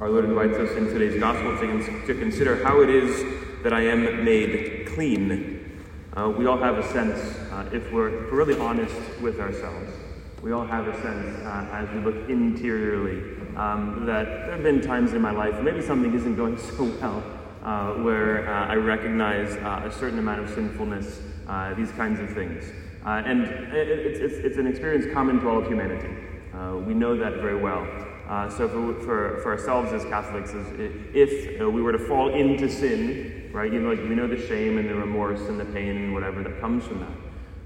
Our Lord invites us in today's gospel to, consider how it is that I am made clean. Uh, we all have a sense, uh, if, we're, really honest with ourselves, we all have a sense uh, as we look interiorly um, that there have been times in my life, maybe something isn't going so well, uh, where uh, I recognize uh, a certain amount of sinfulness, these kinds of things. and it, it's, it's, it's, an experience common to all of humanity. we know that very well. Uh, so for, for, for, ourselves as Catholics, if uh, we were to fall into sin, right, you know, like we know the shame and the remorse and the pain and whatever that comes from that.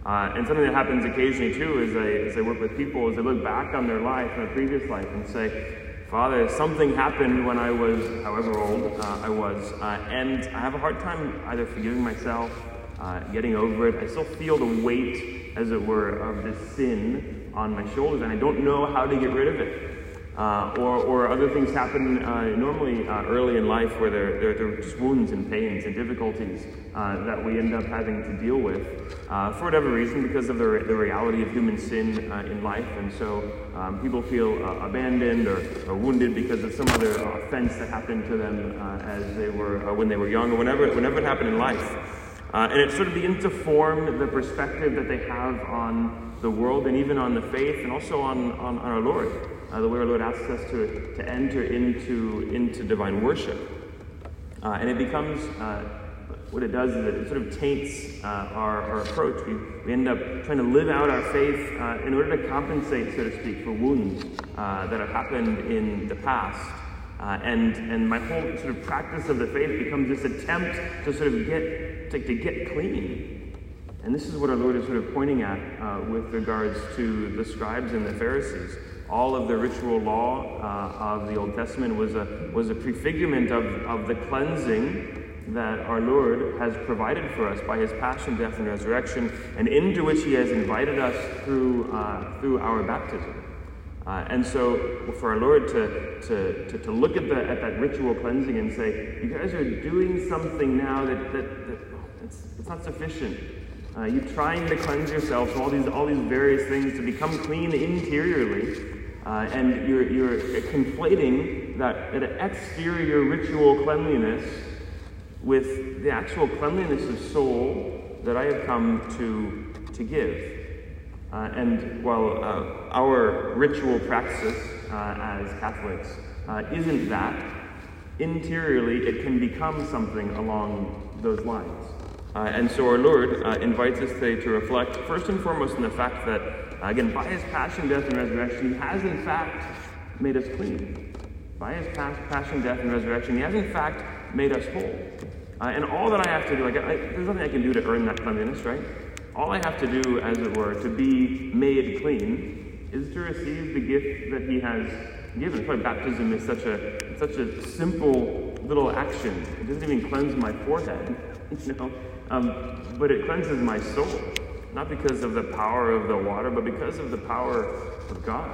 Uh, and something that happens occasionally too is I, as I work with people, is they look back on their life, their previous life, and say, Father, something happened when I was however old uh, I was, uh, and I have a hard time either forgiving myself, uh, getting over it. I still feel the weight, as it were, of this sin on my shoulders, and I don't know how to get rid of it. Uh, or, or other things happen uh, normally uh, early in life where there, there, there, are just wounds and pains and difficulties uh, that we end up having to deal with uh, for whatever reason because of the, the reality of human sin uh, in life. And so um, people feel abandoned or, or, wounded because of some other offense that happened to them as they were when they were young or whenever, whenever it happened in life. and it sort of begins to form the perspective that they have on the world and even on the faith and also on, on, on our Lord uh, the way our Lord asks us to, to enter into, into divine worship. Uh, and it becomes, uh, what it does is it sort of taints uh, our, our approach. We, we end up trying to live out our faith uh, in order to compensate, so to speak, for wounds uh, that have happened in the past. and, and my whole sort of practice of the faith becomes this attempt to sort of get, to, to get clean. And this is what our Lord is sort of pointing at with regards to the scribes and the Pharisees all of the ritual law uh, of the Old Testament was a, was a prefigurement of, of the cleansing that our Lord has provided for us by his passion, death, and resurrection, and into which he has invited us through, uh, through our baptism. Uh, and so, for our Lord to, to, to, to, look at, the, at that ritual cleansing and say, You guys are doing something now that, that, that it's, it's not sufficient. Uh, you're trying to cleanse yourself from all these, all these various things to become clean interiorly. Uh, and you're, you're conflating that, that exterior ritual cleanliness with the actual cleanliness of soul that I have come to, to give. Uh, and while uh, our ritual practice uh, as Catholics uh, isn't that, interiorly it can become something along those lines. Uh, and so our Lord invites us today to reflect, first and foremost, on the fact that Again, by his passion, death, and resurrection, he has in fact made us clean. By his passion, death, and resurrection, he has in fact made us whole. Uh, and all that I have to do, like, I, there's nothing I can do to earn that cleanliness, right? All I have to do, as it were, to be made clean is to receive the gift that he has given. That's why baptism is such a such a simple little action. It doesn't even cleanse my forehead, you know, um, but it cleanses my soul not because of the power of the water, but because of the power of God.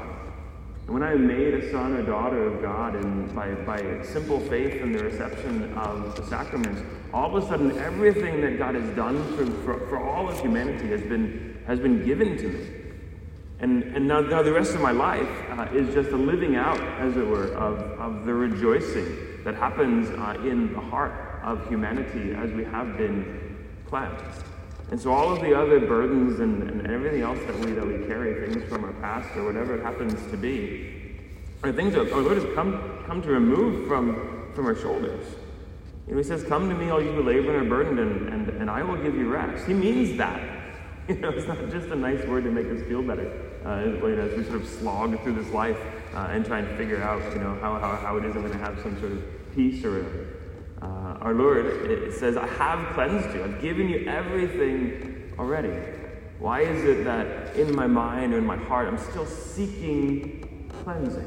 And when I am made a son or daughter of God, and by, by simple faith and the reception of the sacraments, all of a sudden everything that God has done for, for, for all of humanity has been, has been given to me. And, and now, now the rest of my life uh, is just a living out, as it were, of, of the rejoicing that happens uh, in the heart of humanity as we have been cleansed. And so all of the other burdens and, and everything else that we that we carry, things from our past or whatever it happens to be, are things that our Lord has come come to remove from from our shoulders. You know, he says, Come to me, all you who labor and are burdened, and, and, and I will give you rest. He means that. You know, it's not just a nice word to make us feel better. Uh, you know, as we sort of slog through this life uh, and try and figure out, you know, how, how, how it is I'm going to have some sort of peace or our Lord it says, I have cleansed you. I've given you everything already. Why is it that in my mind or in my heart I'm still seeking cleansing?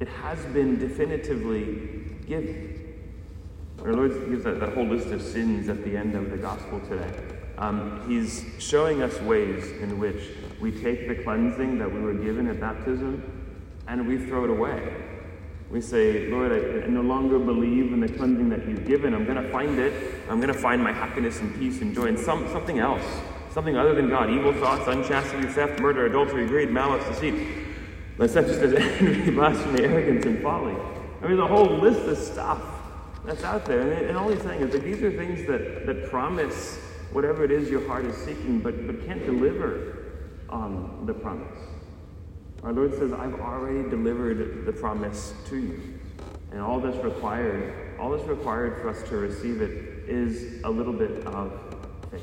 It has been definitively given. Our Lord gives that, that whole list of sins at the end of the gospel today. Um, he's showing us ways in which we take the cleansing that we were given at baptism and we throw it away. We say, Lord, I, I no longer believe in the cleansing that you've given. I'm going to find it. I'm going to find my happiness and peace and joy in some, something else, something other than God. Evil thoughts, unchastity, theft, murder, adultery, greed, malice, deceit, licentiousness, envy, blasphemy, arrogance, and folly. I mean, the whole list of stuff that's out there. And, and all he's saying is that these are things that, that promise whatever it is your heart is seeking, but, but can't deliver on the promise. Our Lord says, I've already delivered the promise to you. And all that's required, all that's required for us to receive it is a little bit of faith.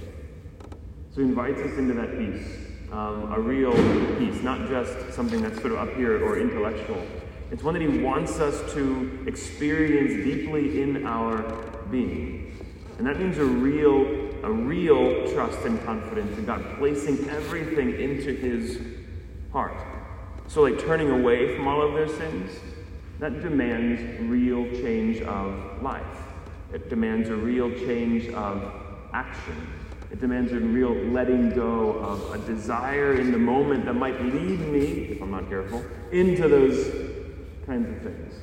So he invites us into that peace, um, a real peace, not just something that's sort of up here or intellectual. It's one that he wants us to experience deeply in our being. And that means a real, a real trust and confidence in God, placing everything into his heart. So, like turning away from all of their sins, that demands real change of life. It demands a real change of action. It demands a real letting go of a desire in the moment that might lead me, if I'm not careful, into those kinds of things.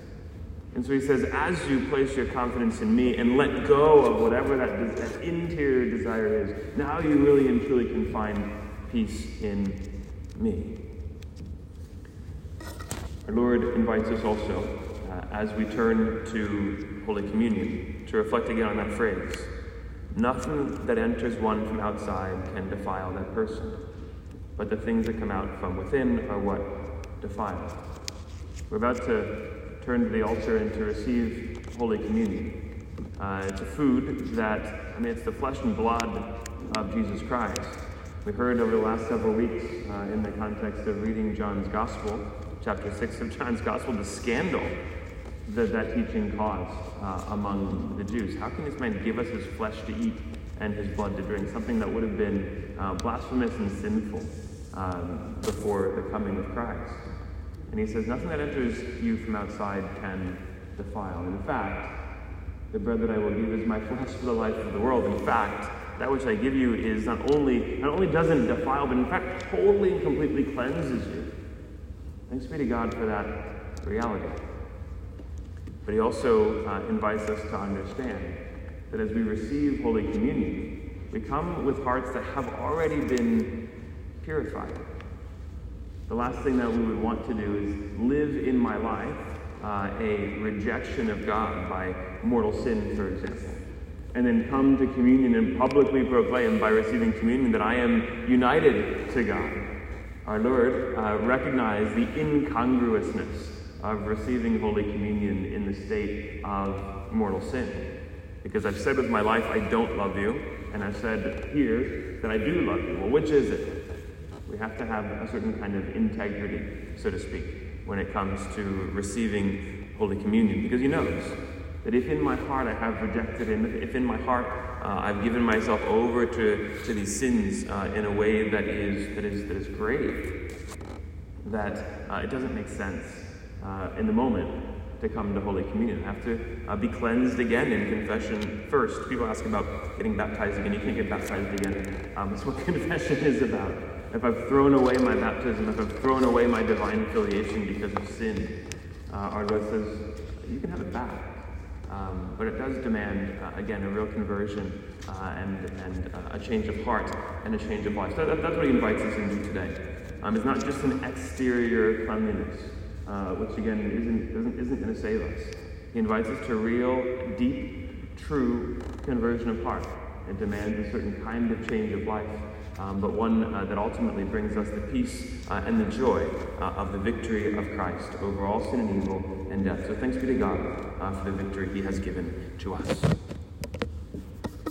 And so he says, as you place your confidence in me and let go of whatever that, that interior desire is, now you really and truly can find peace in me. Our Lord invites us also, uh, as we turn to Holy Communion, to reflect again on that phrase Nothing that enters one from outside can defile that person, but the things that come out from within are what defile. We're about to turn to the altar and to receive Holy Communion. Uh, it's a food that, I mean, it's the flesh and blood of Jesus Christ. We heard over the last several weeks, uh, in the context of reading John's Gospel, chapter 6 of John's Gospel, the scandal that that teaching caused uh, among the Jews. How can this man give us his flesh to eat and his blood to drink? Something that would have been uh, blasphemous and sinful um, before the coming of Christ. And he says, Nothing that enters you from outside can defile. In fact, the bread that I will give is my flesh for the life of the world. In fact, that which I give you is not only not only doesn't defile, but in fact totally and completely cleanses you. Thanks be to God for that reality. But he also uh, invites us to understand that as we receive Holy Communion, we come with hearts that have already been purified. The last thing that we would want to do is live in my life uh, a rejection of God by mortal sin, for example and then come to communion and publicly proclaim by receiving communion that I am united to God. Our Lord uh, recognized the incongruousness of receiving Holy Communion in the state of mortal sin. Because I've said with my life, I don't love you, and I've said here that I do love you. Well, which is it? We have to have a certain kind of integrity, so to speak, when it comes to receiving Holy Communion, because He knows that if in my heart I have rejected Him, if in my heart uh, I've given myself over to, to these sins uh, in a way that is, that is, that is grave, that uh, it doesn't make sense uh, in the moment to come to Holy Communion. I have to uh, be cleansed again in confession first. People ask about getting baptized again. You can't get baptized again. Um, that's what confession is about. If I've thrown away my baptism, if I've thrown away my divine affiliation because of sin, uh, our Lord says, you can have it back. Um, but it does demand, uh, again, a real conversion uh, and, and uh, a change of heart and a change of life. So that, that's what he invites us into today. Um, it's not just an exterior cleanliness, uh, which again isn't, isn't going to save us. He invites us to real, deep, true conversion of heart. It demands a certain kind of change of life um, but one uh, that ultimately brings us the peace uh, and the joy uh, of the victory of Christ over all sin and evil and death. So thanks be to God uh, for the victory he has given to us.